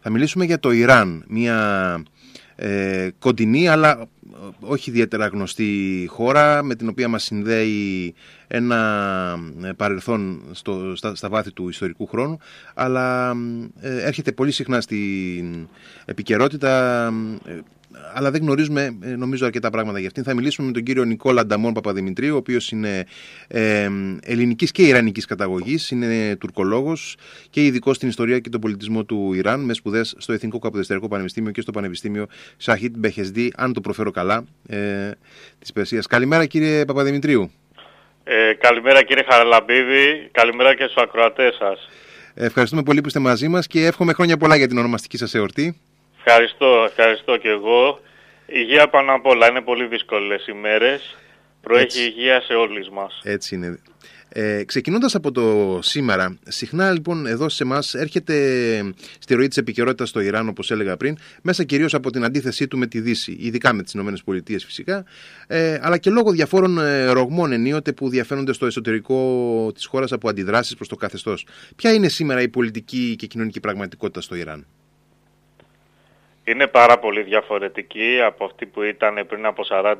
Θα μιλήσουμε για το Ιράν, μια ε, κοντινή αλλά ε, όχι ιδιαίτερα γνωστή χώρα με την οποία μας συνδέει ένα ε, παρελθόν στο, στα, στα βάθη του ιστορικού χρόνου αλλά ε, έρχεται πολύ συχνά στην επικαιρότητα αλλά δεν γνωρίζουμε ε, νομίζω αρκετά πράγματα για αυτήν. Θα μιλήσουμε με τον κύριο Νικόλα Νταμόν Παπαδημητρίου, ο οποίος είναι ε, ελληνικής και ιρανικής καταγωγής, είναι τουρκολόγος και ειδικός στην ιστορία και τον πολιτισμό του Ιράν, με σπουδές στο Εθνικό Καποδεστερικό Πανεπιστήμιο και στο Πανεπιστήμιο Σαχίτ Μπεχεσδί, αν το προφέρω καλά, ε, της Περσίας. Καλημέρα κύριε Παπαδημητρίου. Ε, καλημέρα κύριε Χαραλαμπίδη, καλημέρα και στους ακροατές σας. Ευχαριστούμε πολύ που είστε μαζί μας και εύχομαι χρόνια πολλά για την ονομαστική σας εορτή. Ευχαριστώ, ευχαριστώ και εγώ. Υγεία πάνω απ' όλα. Είναι πολύ δύσκολες ημέρες. Προέχει υγεία σε όλους μας. Έτσι είναι. Ε, ξεκινώντας από το σήμερα, συχνά λοιπόν εδώ σε εμάς έρχεται στη ροή της επικαιρότητας στο Ιράν, όπως έλεγα πριν, μέσα κυρίως από την αντίθεσή του με τη Δύση, ειδικά με τις ΗΠΑ φυσικά, ε, αλλά και λόγω διαφόρων ε, ρογμών ενίοτε που διαφαίνονται στο εσωτερικό της χώρας από αντιδράσεις προς το καθεστώς. Ποια είναι σήμερα η πολιτική και κοινωνική πραγματικότητα στο Ιράν; Είναι πάρα πολύ διαφορετική από αυτή που ήταν πριν από 40-41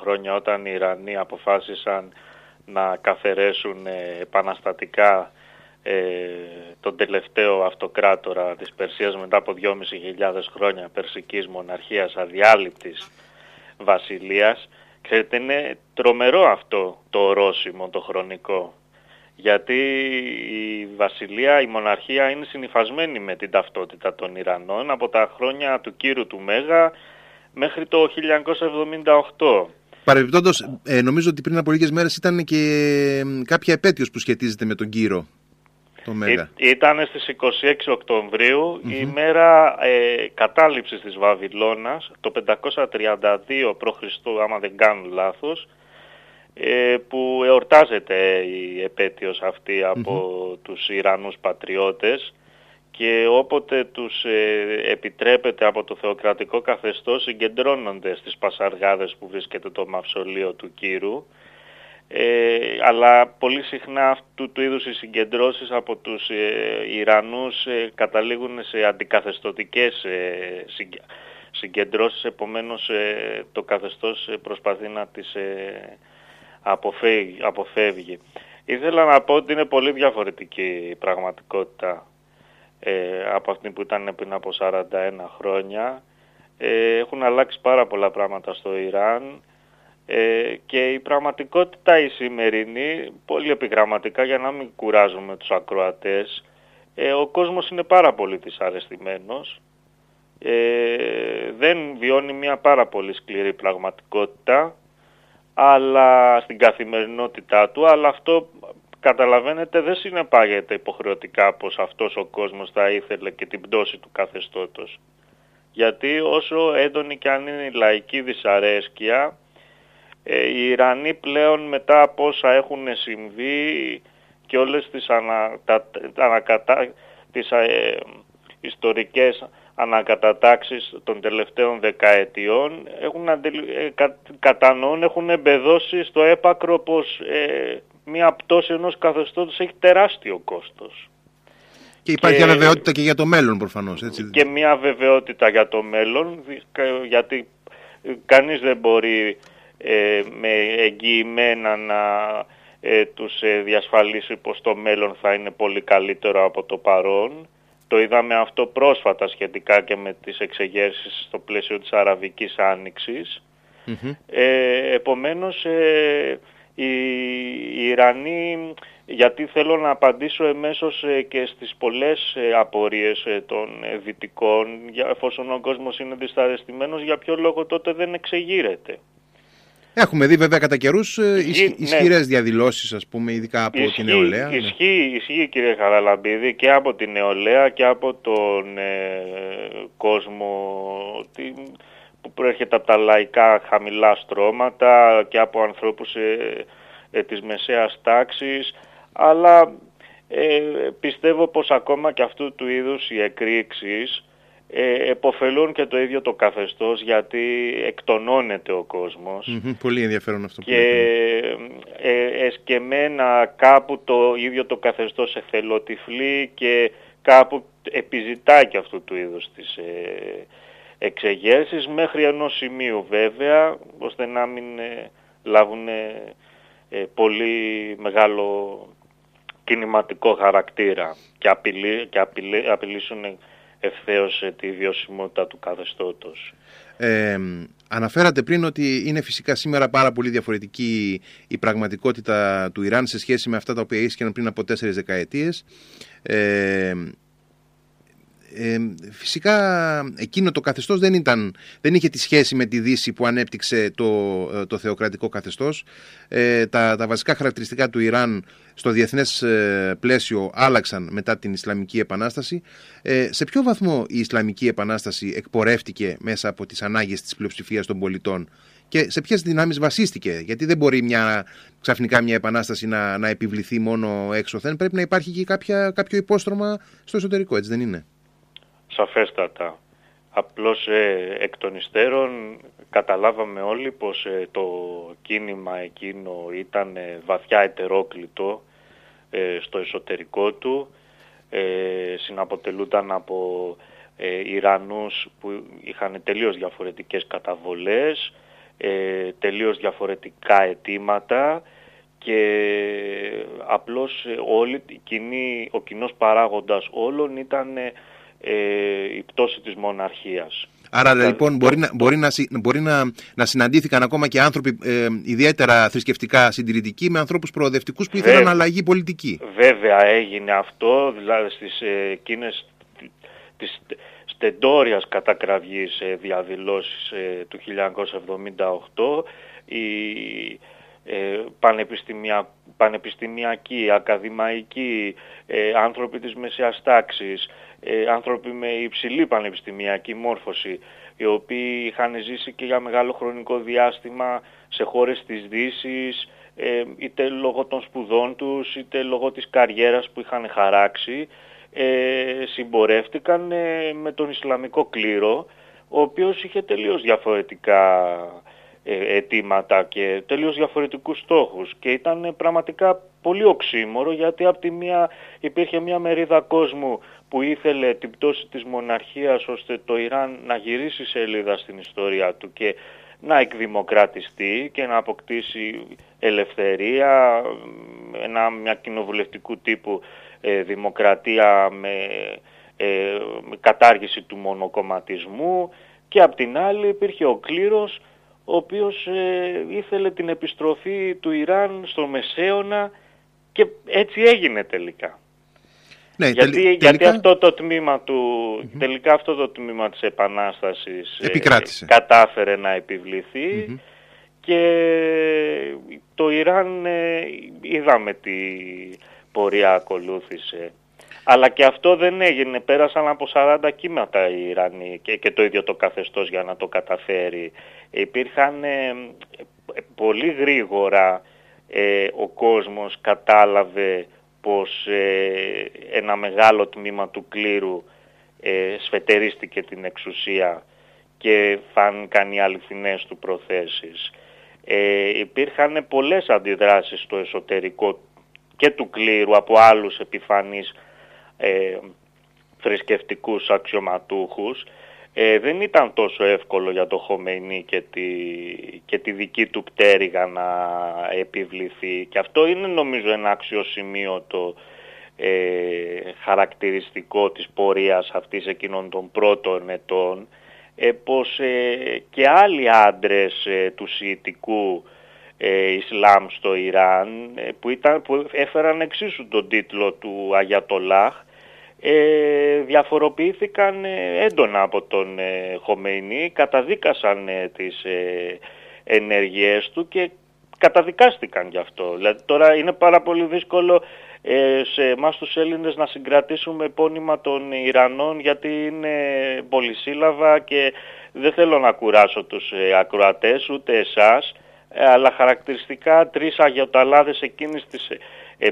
χρόνια όταν οι Ιρανοί αποφάσισαν να καθαιρέσουν ε, επαναστατικά ε, τον τελευταίο αυτοκράτορα της Περσίας μετά από 2.500 χρόνια περσικής μοναρχίας αδιάλειπτης βασιλείας. Ξέρετε, είναι τρομερό αυτό το ορόσημο, το χρονικό γιατί η βασιλεία, η μοναρχία είναι συνειφασμένη με την ταυτότητα των Ιρανών από τα χρόνια του κύρου του Μέγα μέχρι το 1978. Παρεμπιπτόντως, ε, νομίζω ότι πριν από λίγες μέρες ήταν και κάποια επέτειος που σχετίζεται με τον κύρο. Το Μέγα. Ήταν στις 26 Οκτωβρίου η μέρα ε, κατάληψης της Βαβυλώνας το 532 π.Χ. άμα δεν κάνω λάθος ε, που εορτάζεται η επέτειος αυτή από τους Ιρανούς πατριώτες και όποτε τους ε, επιτρέπεται από το θεοκρατικό καθεστώς συγκεντρώνονται στις Πασαργάδες που βρίσκεται το μαυσολείο του Κύρου. Ε, αλλά πολύ συχνά αυτού του είδους οι συγκεντρώσεις από τους ε, Ιρανούς ε, καταλήγουν σε αντικαθεστωτικές ε, συγκεντρώσεις. Επομένως το καθεστώς προσπαθεί να τις αποφεύγει, αποφεύγει. Ήθελα να πω ότι είναι πολύ διαφορετική η πραγματικότητα ε, από αυτή που ήταν πριν από 41 χρόνια. Ε, έχουν αλλάξει πάρα πολλά πράγματα στο Ιράν ε, και η πραγματικότητα η σημερινή, πολύ επιγραμματικά για να μην κουράζουμε τους ακροατές, ε, ο κόσμος είναι πάρα πολύ δυσαρεστημένος, ε, δεν βιώνει μια πάρα πολύ σκληρή πραγματικότητα αλλά στην καθημερινότητά του, αλλά αυτό καταλαβαίνετε δεν συνεπάγεται υποχρεωτικά πως αυτός ο κόσμος θα ήθελε και την πτώση του καθεστώτος. Γιατί όσο έντονη και αν είναι η λαϊκή δυσαρέσκεια, ε, οι Ιρανοί πλέον μετά από όσα έχουν συμβεί και όλες τις, ανα, τα, ανακατα, τις ε, ιστορικές ανακατατάξεις των τελευταίων δεκαετιών έχουν ε, κατανοούν, έχουν εμπεδώσει στο έπακρο πως ε, μια πτώση ενός καθεστώτος έχει τεράστιο κόστος. Και υπάρχει και... αβεβαιότητα και για το μέλλον προφανώς. Έτσι. Και μια βεβαιότητα για το μέλλον, γιατί κανείς δεν μπορεί ε, με εγγυημένα να ε, τους ε, διασφαλίσει πως το μέλλον θα είναι πολύ καλύτερο από το παρόν. Το είδαμε αυτό πρόσφατα σχετικά και με τις εξεγέρσεις στο πλαίσιο της Αραβικής Ε, επομένως, ε, οι, οι Ιρανοί, γιατί θέλω να απαντήσω εμέσως ε, και στις πολλές ε, απορίες ε, των δυτικών, εφόσον ο κόσμος είναι δυσταρεστημένος, για ποιο λόγο τότε δεν εξεγείρεται. Έχουμε δει βέβαια κατά καιρούς ε, ισχυρέ ναι. διαδηλώσεις, ας πούμε, ειδικά από ισχύ, την νεολαία. Ναι. Ισχύει, ναι. ισχύει, κύριε Χαραλαμπίδη, και από την νεολαία και από τον ε, κόσμο που προέρχεται από τα λαϊκά χαμηλά στρώματα και από ανθρώπους ε, ε, της μεσαίας τάξης, αλλά ε, πιστεύω πως ακόμα και αυτού του είδους οι εκρήξεις ε, εποφελούν και το ίδιο το καθεστώς γιατί εκτονώνεται ο κοσμος πολύ ενδιαφέρον αυτό που και ε, εσκεμένα κάπου το ίδιο το καθεστώς εθελοτυφλεί και κάπου επιζητάει και αυτού του είδους τις ε, εξεγέρσεις μέχρι ενός σημείου βέβαια ώστε να μην ε, λάβουν πολύ μεγάλο κινηματικό χαρακτήρα και, απειλή, και απειλή, απειλήσουν ευθέως τη βιωσιμότητα του καθεστώτος. Ε, αναφέρατε πριν ότι είναι φυσικά σήμερα πάρα πολύ διαφορετική η πραγματικότητα του Ιράν σε σχέση με αυτά τα οποία ίσχυαν πριν από τέσσερις δεκαετίες. Ε, ε, φυσικά εκείνο το καθεστώς δεν, ήταν, δεν είχε τη σχέση με τη Δύση που ανέπτυξε το, ε, το θεοκρατικό καθεστώς. Ε, τα, τα βασικά χαρακτηριστικά του Ιράν στο διεθνές ε, πλαίσιο άλλαξαν μετά την Ισλαμική Επανάσταση. Ε, σε ποιο βαθμό η Ισλαμική Επανάσταση εκπορεύτηκε μέσα από τις ανάγκες της πλειοψηφίας των πολιτών και σε ποιες δυνάμεις βασίστηκε; Γιατί δεν μπορεί μια, ξαφνικά μια επανάσταση να, να επιβληθεί μόνο έξωθεν. Πρέπει να υπάρχει και κάποια, κάποιο υπόστρωμα στο εσωτερικό, έτσι δεν είναι; Σαφέστατα. Απλώς ε, εκ των υστέρων καταλάβαμε όλοι πως ε, το κίνημα εκείνο ήταν ε, βαθιά ετερόκλητο ε, στο εσωτερικό του. Συναποτελούνταν από Ιρανούς που είχαν τελείως διαφορετικές καταβολές, τελείως διαφορετικά αιτήματα και απλώς όλοι, ο κοινός παράγοντας όλων ήταν η πτώση της μοναρχίας. Άρα λοιπόν μπορεί, να, μπορεί, να, μπορεί να, να συναντήθηκαν ακόμα και άνθρωποι ε, ιδιαίτερα θρησκευτικά συντηρητικοί με ανθρώπους προοδευτικούς που ήθελαν αλλαγή πολιτική. Βέβαια έγινε αυτό, δηλαδή στις ε, εκείνες της στεντόριας κατακραυγής ε, διαδηλώσεις ε, του 1978 οι ε, πανεπιστημια, πανεπιστημιακοί, ακαδημαϊκοί, ε, άνθρωποι της μεσαίας τάξης, ε, άνθρωποι με υψηλή πανεπιστημιακή μόρφωση, οι οποίοι είχαν ζήσει και για μεγάλο χρονικό διάστημα σε χώρες της Δύσης, ε, είτε λόγω των σπουδών τους, είτε λόγω της καριέρας που είχαν χαράξει, ε, συμπορεύτηκαν με τον Ισλαμικό κλήρο, ο οποίος είχε τελείως διαφορετικά αιτήματα και τελείως διαφορετικούς στόχους. Και ήταν πραγματικά πολύ οξύμορο γιατί από τη μία υπήρχε μια μερίδα κόσμου που ήθελε την πτώση της μοναρχίας ώστε το Ιράν να γυρίσει σελίδα στην ιστορία του και να εκδημοκρατιστεί και να αποκτήσει ελευθερία, ένα, μια κοινοβουλευτικού τύπου ε, δημοκρατία με, ε, με κατάργηση του μονοκομματισμού. Και απ' την άλλη υπήρχε ο κλήρος ο οποίος ε, ήθελε την επιστροφή του Ιράν στο Μεσαίωνα και έτσι έγινε τελικά. Ναι, γιατί, τελικά... γιατί αυτό το τμήμα του, τελικά αυτό το τμήμα της Επανάστασης ε, κατάφερε να επιβληθει και το Ιράν ε, είδαμε τι πορεία ακολούθησε. Αλλά και αυτό δεν έγινε. Πέρασαν από 40 κύματα οι Ιρανοί και, και το ίδιο το καθεστώς για να το καταφέρει. Υπήρχαν ε, πολύ γρήγορα ε, ο κόσμος κατάλαβε πως ε, ένα μεγάλο τμήμα του κλήρου ε, σφετερίστηκε την εξουσία και φάνηκαν οι αληθινές του προθέσεις. Ε, υπήρχαν πολλές αντιδράσεις στο εσωτερικό και του κλήρου από άλλους επιφανείς ε, θρησκευτικούς αξιωματούχους ε, δεν ήταν τόσο εύκολο για το Χομεϊνί και τη, και τη δική του πτέρυγα να επιβληθεί. Και αυτό είναι νομίζω ένα αξιοσημείωτο ε, χαρακτηριστικό της πορείας αυτής εκείνων των πρώτων ετών ε, πως ε, και άλλοι άντρες ε, του Σιητικού Ισλάμ στο Ιράν που, ήταν, που έφεραν εξίσου τον τίτλο του Αγιατολάχ ε, διαφοροποιήθηκαν ε, έντονα από τον ε, Χομεϊνή, καταδίκασαν ε, τις ε, ενέργειές του και καταδικάστηκαν γι' αυτό. Δηλαδή τώρα είναι πάρα πολύ δύσκολο ε, σε εμάς τους Έλληνες να συγκρατήσουμε επώνυμα των Ιρανών γιατί είναι πολυσύλλαβα και δεν θέλω να κουράσω τους ε, ακροατές ούτε εσάς αλλά χαρακτηριστικά τρεις αγιοταλάδες εκείνης της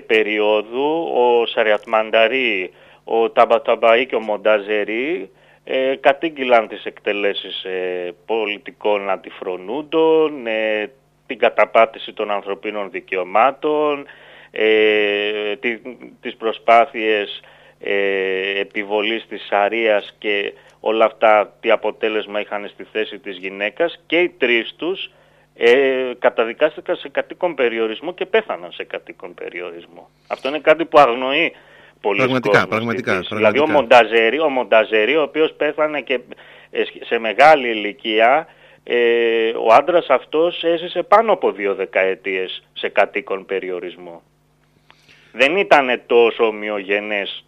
περίοδου, ο Σαριατμανταρή, ο Ταμπαταμπαή και ο Μονταζερή ε, κατήγγυλαν τις εκτελέσεις ε, πολιτικών αντιφρονούντων, ε, την καταπάτηση των ανθρωπίνων δικαιωμάτων, ε, τι, τις προσπάθειες ε, επιβολής της Σαρίας και όλα αυτά τι αποτέλεσμα είχαν στη θέση της γυναίκας και οι τρεις τους ε, καταδικάστηκαν σε κατοίκον περιορισμό και πέθαναν σε κατοίκον περιορισμό. Αυτό είναι κάτι που αγνοεί πολλοί πραγματικά, πραγματικά, πραγματικά. Δηλαδή ο Μονταζέρη, ο Μονταζέρη, ο οποίος πέθανε και ε, σε μεγάλη ηλικία, ε, ο άντρας αυτός έζησε πάνω από δύο δεκαετίες σε κατοίκον περιορισμό. Δεν ήταν τόσο ομοιογενές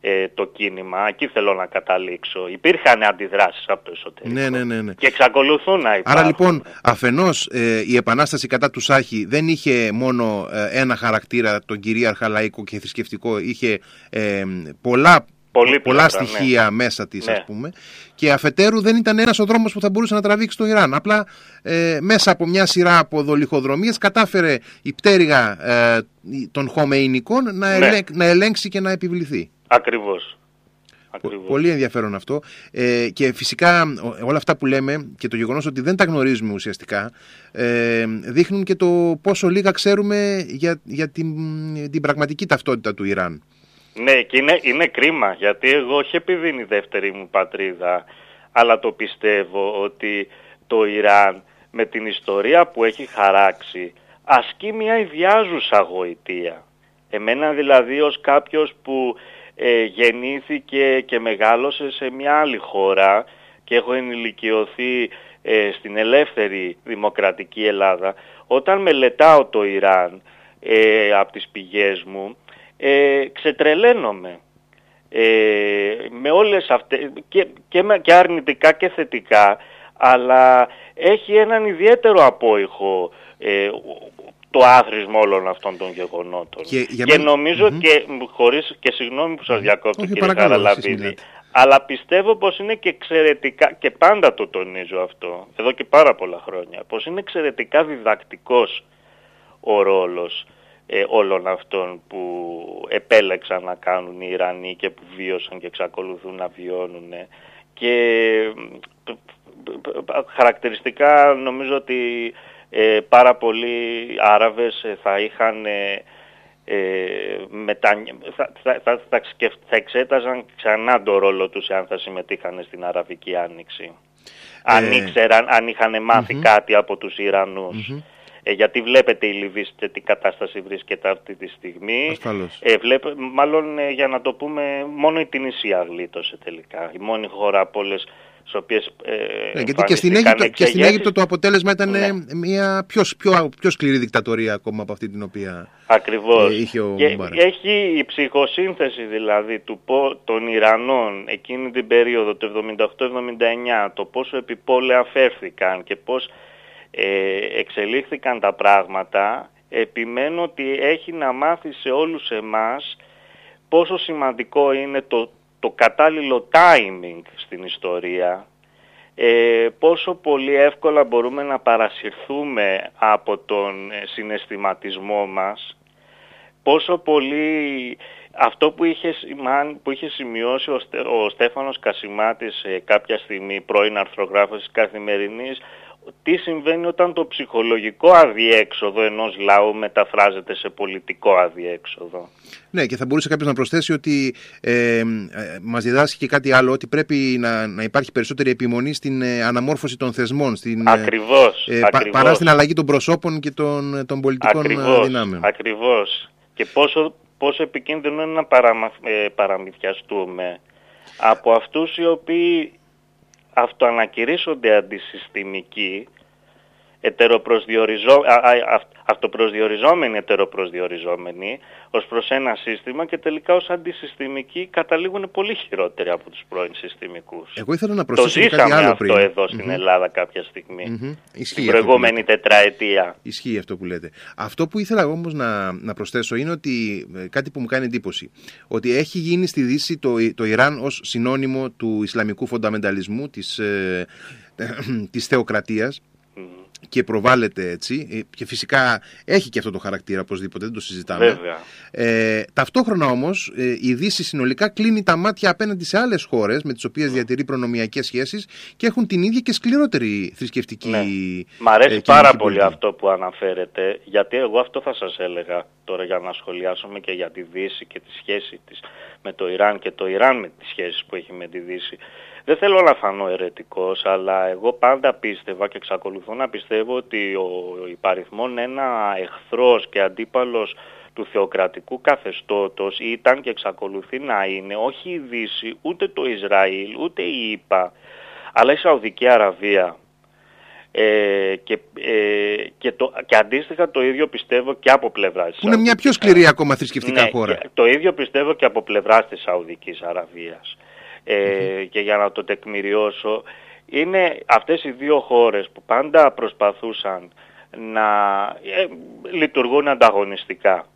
ε, το κίνημα. Εκεί θέλω να καταλήξω. Υπήρχαν αντιδράσεις από το εσωτερικό. Ναι, ναι, ναι, ναι. Και εξακολουθούν να υπάρχουν. Άρα λοιπόν αφενός ε, η επανάσταση κατά του Σάχη δεν είχε μόνο ε, ένα χαρακτήρα τον κυρίαρχα λαϊκό και θρησκευτικό. Είχε ε, πολλά πολλά ναι. στοιχεία μέσα της ναι. ας πούμε και αφετέρου δεν ήταν ένας ο δρόμος που θα μπορούσε να τραβήξει το Ιράν απλά ε, μέσα από μια σειρά από δολυχοδρομίες κατάφερε η πτέρυγα ε, των Χομεϊνικών να, ναι. να ελέγξει και να επιβληθεί Ακριβώς. Πολύ ενδιαφέρον αυτό. Ε, και φυσικά όλα αυτά που λέμε και το γεγονός ότι δεν τα γνωρίζουμε ουσιαστικά ε, δείχνουν και το πόσο λίγα ξέρουμε για, για την, την πραγματική ταυτότητα του Ιράν. Ναι, και είναι, είναι κρίμα γιατί εγώ όχι επειδή είναι η δεύτερη μου πατρίδα αλλά το πιστεύω ότι το Ιράν με την ιστορία που έχει χαράξει ασκεί μια ιδιάζουσα γοητεία. Εμένα δηλαδή ως κάποιος που ε, γεννήθηκε και μεγάλωσε σε μια άλλη χώρα και έχω ενηλικιωθεί ε, στην ελεύθερη δημοκρατική Ελλάδα, όταν μελετάω το Ιράν ε, από τις πηγές μου, ε, ξετρελαίνομαι. Ε, με όλες αυτές, και, και, και αρνητικά και θετικά, αλλά έχει έναν ιδιαίτερο απόϊχο ε, το άθροισμα όλων αυτών των γεγονότων. Και, νομιζω και, χωρίς, και συγγνώμη που σας διακόπτω Όχι, κύριε Καραλαπίδη, αλλά πιστεύω πως είναι και εξαιρετικά, και πάντα το τονίζω αυτό, εδώ και πάρα πολλά χρόνια, πως είναι εξαιρετικά διδακτικός ο ρόλος ε, όλων αυτών που επέλεξαν να κάνουν οι Ιρανοί και που βίωσαν και εξακολουθούν να βιώνουν. Και χαρακτηριστικά νομίζω ότι ε, πάρα πολλοί Άραβες ε, θα είχαν ε, ε μετα... θα, θα, θα, θα, εξέταζαν ξανά το ρόλο τους αν θα συμμετείχαν στην Αραβική Άνοιξη. Αν ήξεραν, αν είχαν κάτι από τους Ιρανούς. Ε, γιατί βλέπετε η Λιβύη σε τι κατάσταση βρίσκεται αυτή τη στιγμή. Ε, βλέπε, μάλλον για να το πούμε, μόνο η Τινησία γλίτωσε τελικά. Η μόνη χώρα από όλες στις οποίες ε, ναι, γιατί και στην, Αίγυπτο, και στην Αίγυπτο το αποτέλεσμα ήταν ναι. μια πιο, πιο, πιο σκληρή δικτατορία ακόμα από αυτή την οποία Ακριβώς. Ε, είχε ο και Έχει η ψυχοσύνθεση δηλαδή του, των Ιρανών εκείνη την περίοδο το 78-79 το πόσο επιπόλαια φέρθηκαν και πώς ε, εξελίχθηκαν τα πράγματα επιμένω ότι έχει να μάθει σε όλους εμάς πόσο σημαντικό είναι το το κατάλληλο timing στην ιστορία, ε, πόσο πολύ εύκολα μπορούμε να παρασυρθούμε από τον ε, συναισθηματισμό μας, πόσο πολύ αυτό που είχε, που είχε σημειώσει ο, ο Στέφανος Κασιμάτης ε, κάποια στιγμή, πρώην αρθρογράφος της Καθημερινής, τι συμβαίνει όταν το ψυχολογικό αδιέξοδο ενός λαού μεταφράζεται σε πολιτικό αδιέξοδο; Ναι και θα μπορούσε κάποιος να προσθέσει ότι ε, ε, μας διδάσκει και κάτι άλλο ότι πρέπει να, να υπάρχει περισσότερη επιμονή στην ε, αναμόρφωση των θεσμών στην, ακριβώς, ε, ακριβώς. παρά στην αλλαγή των προσώπων και των, των πολιτικών ακριβώς, δυνάμεων. Ακριβώς και πόσο, πόσο επικίνδυνο είναι να παραμα, παραμυθιαστούμε από αυτούς οι οποίοι αυτοανακηρύσσονται αντισυστημικοί, ετεροπροσδιοριζό, αυτοπροσδιοριζόμενοι ετεροπροσδιοριζόμενοι ως προς ένα σύστημα και τελικά ως αντισυστημικοί καταλήγουν πολύ χειρότεροι από τους πρώην συστημικούς. Εγώ ήθελα να προσθέσω κάτι άλλο αυτό πριν. εδώ στην Ελλάδα κάποια στιγμή, mm-hmm. την προηγούμενη τετραετία. Ισχύει αυτό που λέτε. Αυτό που ήθελα όμως να, να προσθέσω είναι ότι ε, κάτι που μου κάνει εντύπωση, ότι έχει γίνει στη Δύση το, το Ιράν ως συνώνυμο του Ισλαμικού φονταμενταλισμού, της, ε, της θεοκρατίας, και προβάλλεται έτσι ε, και φυσικά έχει και αυτό το χαρακτήρα οπωσδήποτε δεν το συζητάμε Βέβαια. ε, ταυτόχρονα όμως ε, η Δύση συνολικά κλείνει τα μάτια απέναντι σε άλλες χώρες με τις οποίες διατηρεί προνομιακές σχέσεις και έχουν την ίδια και σκληρότερη θρησκευτική Ναι. Μ' αρέσει ε, πάρα κοινωνική πολύ πολιτική. αυτό που αναφέρετε, γιατί εγώ αυτό θα σας έλεγα τώρα για να σχολιάσουμε και για τη Δύση και τη σχέση της με το Ιράν και το Ιράν με τις σχέσεις που έχει με τη Δύση. Δεν θέλω να φανώ ερετικός, αλλά εγώ πάντα πίστευα και εξακολουθώ να πιστεύω ότι ο υπαριθμόν ένα εχθρός και αντίπαλος του θεοκρατικού καθεστώτος ήταν και εξακολουθεί να είναι όχι η Δύση, ούτε το Ισραήλ, ούτε η ΙΠΑ, αλλά η Σαουδική Αραβία. Ε, και, ε, και, το, και αντίστοιχα το ίδιο πιστεύω και από πλευρά της που είναι μια πιο σκληρή ακόμα θρησκευτικά ναι, χώρα και Το ίδιο πιστεύω και από πλευρά της Σαουδικής Αραβίας. Ε, Και για να το τεκμηριώσω, είναι αυτές οι δύο χώρες που πάντα προσπαθούσαν να ε, λειτουργούν ανταγωνιστικά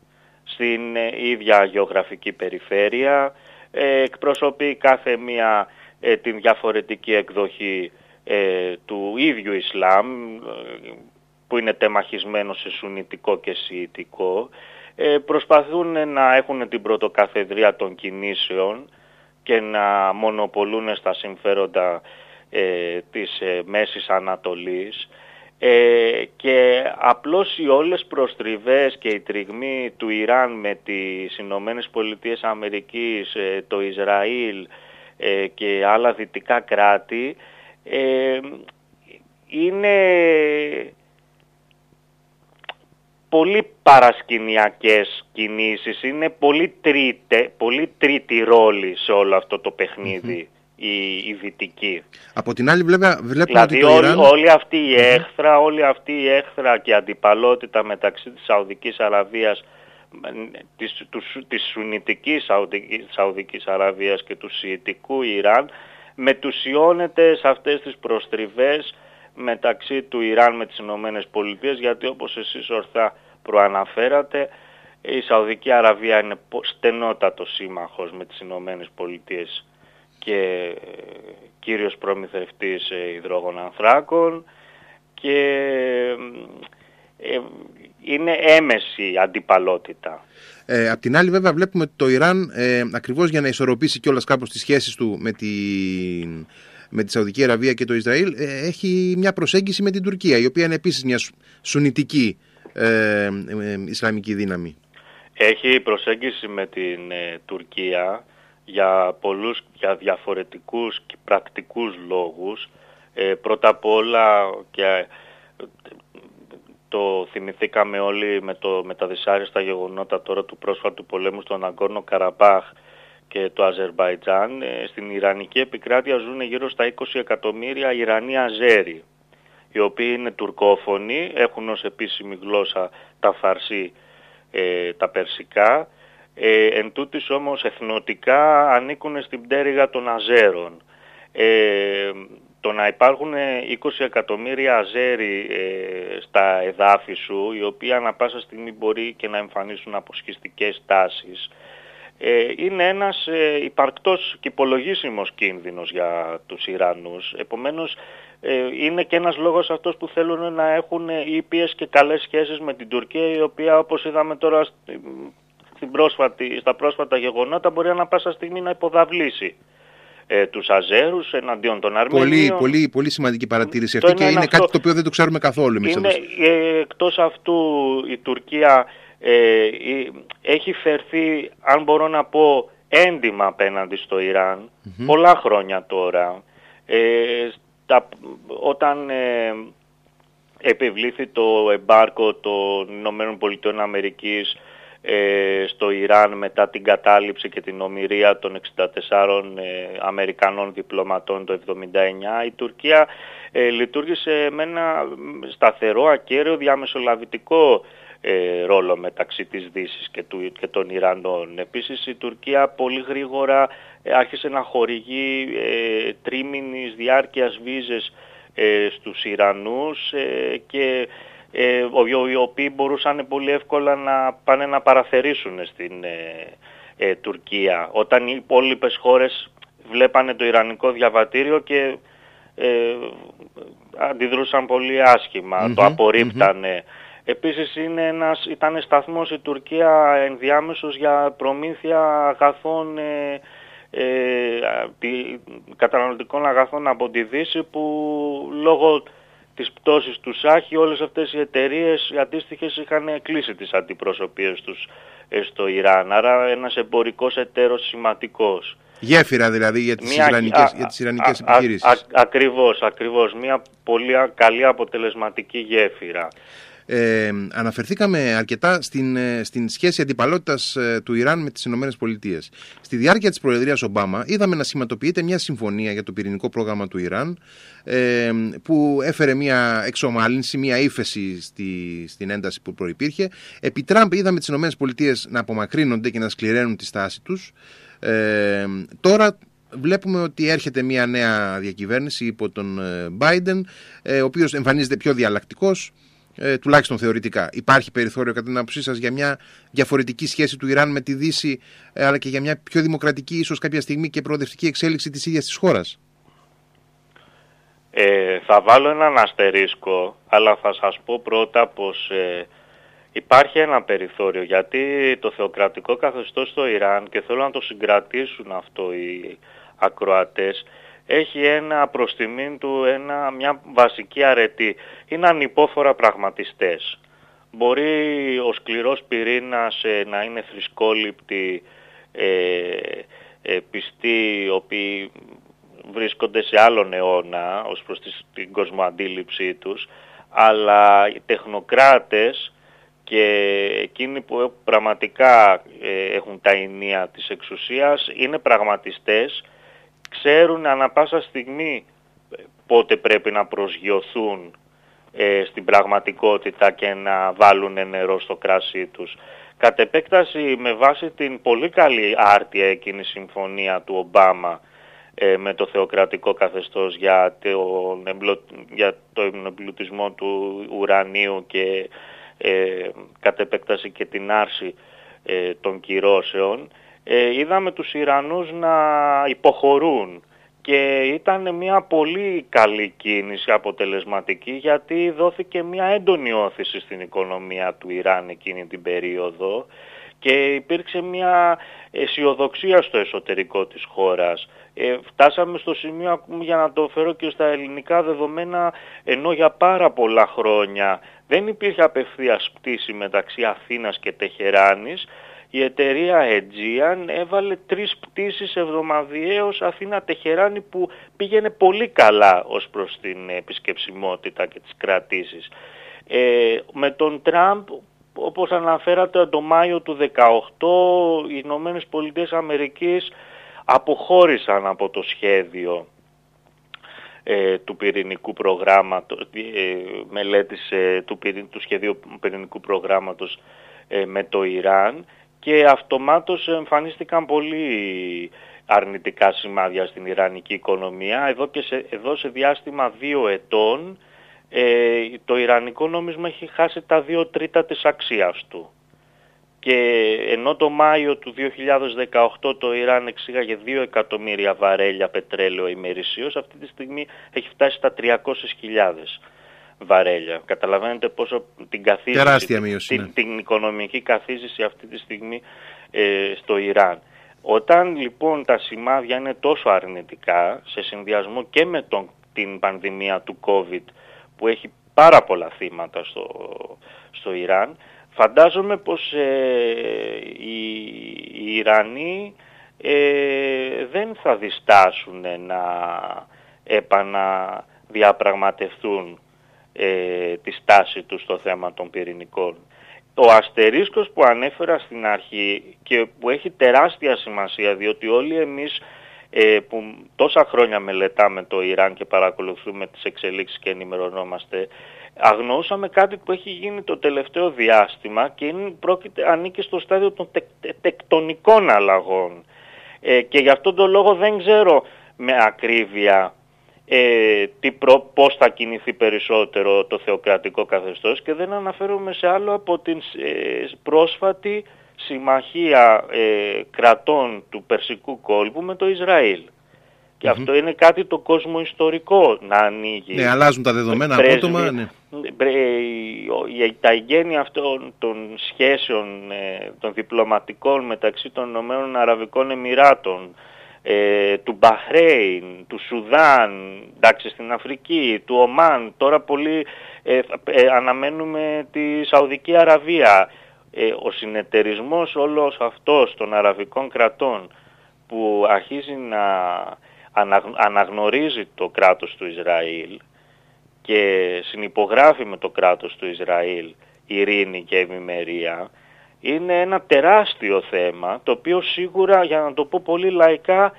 στην ε, ίδια γεωγραφική περιφέρεια, ε, εκπροσωπεί κάθε μία ε, την διαφορετική εκδοχή ε, του ίδιου Ισλάμ, ε, που είναι τεμαχισμένο σε σουνιτικό και σιητικό, ε, προσπαθούν να έχουν την πρωτοκαθεδρία των κινήσεων και να μονοπολούν στα συμφέροντα ε, της ε, Μέσης Ανατολής. Ε, και απλώς οι όλες προστριβές και η τριγμή του Ιράν με τις Ηνωμένες Πολιτείες Αμερικής, ε, το Ισραήλ ε, και άλλα δυτικά κράτη ε, είναι πολύ παρασκηνιακές κινήσεις, είναι πολύ, τρίτε, πολύ τρίτη ρόλη σε όλο αυτό το παιχνιδι η, η δυτική. από την άλλη βέβαια βλέπουμε Δηλαδή ότι το όλη, Ιράν όλη αυτή η έχθρα, όλη αυτή η έχθρα και αντιπαλότητα μεταξύ της Σαουδικής Αραβίας μ, της, τους, Σου- της Σουνιτικής Σαουδικής, Σαουδικής Αραβίας και του Σιητικού Ιράν μετουσιώνεται σε αυτές τις προστριβές μεταξύ του Ιράν με τις Ηνωμένες Πολιτείες γιατί όπως εσείς ορθά προαναφέρατε η Σαουδική Αραβία είναι πο- στενότατος σύμμαχος με τις Ηνωμένες Πολιτείες και ε, κύριος προμηθευτής ε, υδρόγων ανθράκων και ε, είναι έμεση αντιπαλότητα. Ε, απ' την άλλη βέβαια βλέπουμε ότι το Ιράν ε, ακριβώς για να ισορροπήσει κιόλας κάπως τις σχέσεις του με τη, με τη Σαουδική Αραβία και το Ισραήλ ε, έχει μια προσέγγιση με την Τουρκία η οποία είναι επίσης μια σου- σουνητική ε, ε, ε, Ισλαμική δύναμη. Έχει προσέγγιση με την ε, Τουρκία για πολλούς για διαφορετικούς και πρακτικούς λόγους. Ε, πρώτα απ' όλα και ε, το θυμηθήκαμε όλοι με, το, με τα δυσάρεστα γεγονότα τώρα του πρόσφατου πολέμου στον Αγκόρνο Καραμπάχ και το Αζερβαϊτζάν. Ε, στην Ιρανική επικράτεια ζουν γύρω στα 20 εκατομμύρια Ιρανοί Αζέρι, οι οποίοι είναι τουρκόφωνοι, έχουν ως επίσημη γλώσσα τα φαρσί, ε, τα περσικά, ε, εν τούτης όμως εθνοτικά ανήκουν στην πτέρυγα των Αζέρων. Ε, το να υπάρχουν 20 εκατομμύρια Αζέρι ε, στα εδάφη σου, οι οποίοι ανα πάσα στιγμή μπορεί και να εμφανίσουν αποσχιστικές τάσεις, ε, είναι ένας ε, υπαρκτός και υπολογίσιμος κίνδυνος για τους Ιρανούς. Επομένως, ε, είναι και ένας λόγος αυτός που θέλουν να έχουν ήπιες και καλές σχέσεις με την Τουρκία, η οποία όπως είδαμε τώρα στη- στην πρόσφατη, στα πρόσφατα γεγονότα μπορεί ανα πάσα στιγμή να υποδαβλήσει ε, τους Αζέρους εναντίον των Αρμενίων. Πολύ, πολύ, πολύ σημαντική παρατήρηση Το αυτή και ένα είναι είναι κάτι αυτό. το οποίο δεν το ξέρουμε καθόλου εμείς Είναι, εδώ. ε, εκτός αυτού η Τουρκία ε, η- έχει φερθεί, αν μπορώ να πω, έντιμα απέναντι στο Ιράν, πολλά χρόνια τώρα. Ε, στα- όταν ε, επιβλήθη το εμπάρκο των Ηνωμένων Πολιτειών Αμερικής ε, στο Ιράν μετά την κατάληψη και την ομοιρία των 64 ε, Αμερικανών διπλωματών το 1979 η Τουρκία ε, λειτουργήσε με ένα σταθερό ακέραιο διαμεσολαβητικό ε, ρόλο μεταξύ της Δύσης και, του, και των Ιρανών. Επίσης η Τουρκία πολύ γρήγορα ε, άρχισε να χορηγεί ε, τρίμηνης διάρκειας βίζες ε, στους Ιρανούς ε, και ε, οι οποίοι μπορούσαν πολύ εύκολα να πάνε να παραθερήσουν στην ε, ε, Τουρκία. Όταν οι υπόλοιπες χώρες βλέπανε το Ιρανικό διαβατήριο και αντιδρούσαν πολύ το απορριπτανε Επίσης είναι ένας, ήταν σταθμός η Τουρκία ενδιάμεσος για προμήθεια αγαθών, ε, ε, καταναλωτικών αγαθών από τη Δύση που λόγω της πτώσης του Σάχη όλες αυτές οι εταιρείες οι αντίστοιχες είχαν κλείσει τις αντιπροσωπείες τους ε, στο Ιράν. Άρα ένας εμπορικός εταίρος σημαντικός. Γέφυρα δηλαδή για τις, Μια, Ιρανικές, για τις Ιρανικές επιχειρήσεις. Α, ακριβώς, ακριβώς. Μια πολύ καλή αποτελεσματική γέφυρα. Ε, αναφερθήκαμε αρκετά στην, ε, στην σχέση αντιπαλότητας ε, του Ιράν με τις Ηνωμένες Πολιτείες. Στη διάρκεια της Προεδρίας Ομπάμα είδαμε να σηματοποιείται μια συμφωνία για το πυρηνικό πρόγραμμα του Ιράν ε, που έφερε μια εξομάλυνση, μια ύφεση στη, στην ένταση που προϋπήρχε. Επί Τραμπ είδαμε τις Ηνωμένες Πολιτείες να απομακρύνονται και να σκληραίνουν τη στάση τους. Ε, τώρα βλέπουμε ότι έρχεται μια νέα διακυβέρνηση υπό τον Biden, ο οποίος εμφανίζεται πιο διαλλακτικός, ε, τουλάχιστον θεωρητικά. Υπάρχει περιθώριο κατά την άποψή σας για μια διαφορετική σχέση του Ιράν με τη Δύση, ε, αλλά και για μια πιο δημοκρατική, ίσως κάποια στιγμή και προοδευτική εξέλιξη της ίδιας της χώρας; Ε, θα βάλω έναν αστερίσκο, αλλά θα σας πω πρώτα πως ε, υπάρχει ένα περιθώριο, γιατί το θεοκρατικό καθεστώς στο Ιράν, και θέλω να το συγκρατήσουν αυτό οι ακροατές, έχει ένα προς του ένα, μια βασική αρετή. Είναι ανυπόφορα πραγματιστές. Μπορεί ο σκληρός πυρήνας ε, να είναι θρησκόληπτοι, ε, ε, πιστοί, οι οποίοι βρίσκονται σε άλλον αιώνα ως προς την κοσμοαντίληψή τους, αλλά οι τεχνοκράτες και εκείνοι που πραγματικά ε, έχουν τα ενία της εξουσίας είναι πραγματιστές ξέρουν ανα πάσα στιγμή ε, πότε πρέπει να προσγειωθούν ε, στην πραγματικότητα και να βάλουν νερό στο κράσι τους. Κατ' επέκταση με βάση την πολύ καλή άρτια εκείνη συμφωνία του Ομπάμα ε, με το θεοκρατικό καθεστώς για, το, για το εμπλουτισμό του ουρανίου και ε, κατ' επέκταση και την άρση των κυρώσεων ε, είδαμε τους Ιρανούς να υποχωρούν και ήταν μια πολύ καλή κίνηση αποτελεσματική γιατί δόθηκε μια έντονη όθηση στην οικονομία του Ιράν εκείνη την περίοδο και υπήρξε μια αισιοδοξία στο εσωτερικό της χώρας. Ε, φτάσαμε στο σημείο, για να το φέρω και στα ελληνικά δεδομένα, ενώ για πάρα πολλά χρόνια δεν υπήρχε απευθείας πτήση μεταξύ Αθήνας και Τεχεράνης, η εταιρεία Aegean έβαλε τρεις πτήσεις εβδομαδιαίως Αθήνα-Τεχεράνη που πήγαινε πολύ καλά ως προς την επισκεψιμότητα και τις κρατήσεις. Ε, με τον Τραμπ, όπως αναφέρατε το Μάιο του 2018, οι Ηνωμένες Πολιτείες Αμερικής αποχώρησαν από το σχέδιο ε, του πυρηνικού προγράμματος, ε, μελέτης του, του σχεδίου πυρηνικού προγράμματος ε, με το Ιράν και αυτομάτως εμφανίστηκαν πολύ αρνητικά σημάδια στην Ιρανική οικονομία. Εδώ, και σε, εδώ σε διάστημα δύο ετών ε, το Ιρανικό νόμισμα έχει χάσει τα δύο τρίτα της αξίας του. Και ενώ το Μάιο του 2018 το Ιράν εξήγαγε 2 εκατομμύρια βαρέλια πετρέλαιο ημερησίως, αυτή τη στιγμή έχει φτάσει στα 300.000 βαρέλια. Καταλαβαίνετε πόσο την καθίζηση, μείωση, την, ναι. την, οικονομική καθίζηση αυτή τη στιγμή ε, στο Ιράν. Όταν λοιπόν τα σημάδια είναι τόσο αρνητικά σε συνδυασμό και με τον, την πανδημία του COVID που έχει πάρα πολλά θύματα στο, στο Ιράν, φαντάζομαι πως ε, οι, οι Ιρανοί ε, δεν θα διστάσουν να επαναδιαπραγματευτούν ε, τη στάση του στο θέμα των πυρηνικών. Ο αστερίσκος που ανέφερα στην αρχή και που έχει τεράστια σημασία διότι όλοι εμείς ε, που τόσα χρόνια μελετάμε το Ιράν και παρακολουθούμε τις εξελίξεις και ενημερωνόμαστε αγνοούσαμε κάτι που έχει γίνει το τελευταίο διάστημα και είναι, πρόκειται, ανήκει στο στάδιο των τεκτονικών αλλαγών. Ε, και γι' αυτόν τον λόγο δεν ξέρω με ακρίβεια ε, τι προ, πώς θα κινηθεί περισσότερο το θεοκρατικό καθεστώς και δεν αναφέρομαι σε άλλο από την ε, πρόσφατη συμμαχία ε, κρατών του Περσικού κόλπου με το Ισραήλ. Και αυτό είναι κάτι το κόσμο ιστορικό να ανοίγει. Ναι, αλλάζουν τα δεδομένα απότομα. Ναι. Τα εγγένεια αυτών των σχέσεων ε, των διπλωματικών μεταξύ των Ηνωμένων Αραβικών Εμμυράτων, ε, του Μπαχρέιν, του Σουδάν, εντάξει στην Αφρική, του Ομάν, τώρα πολύ ε, αναμένουμε τη Σαουδική Αραβία. ο συνεταιρισμός όλος αυτός των αραβικών κρατών που αρχίζει να αναγνωρίζει το κράτος του Ισραήλ και συνυπογράφει με το κράτος του Ισραήλ ειρήνη και ευημερία είναι ένα τεράστιο θέμα το οποίο σίγουρα για να το πω πολύ λαϊκά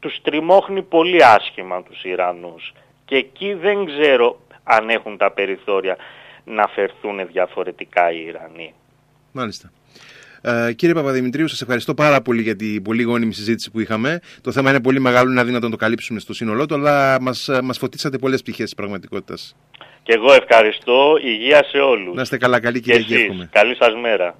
τους τριμώχνει πολύ άσχημα τους Ιρανούς και εκεί δεν ξέρω αν έχουν τα περιθώρια να φερθούν διαφορετικά οι Ιρανοί. Μάλιστα. Ε, κύριε Παπαδημητρίου, σας ευχαριστώ πάρα πολύ για την πολύ γόνιμη συζήτηση που είχαμε. Το θέμα είναι πολύ μεγάλο, είναι αδύνατο να το καλύψουμε στο σύνολό του, αλλά μας μας φωτίσατε πολλές πτυχές της πραγματικότητας. Και εγώ ευχαριστώ. Υγεία σε όλους. Να είστε καλά, καλή Κυριακή. Καλή σας μέρα.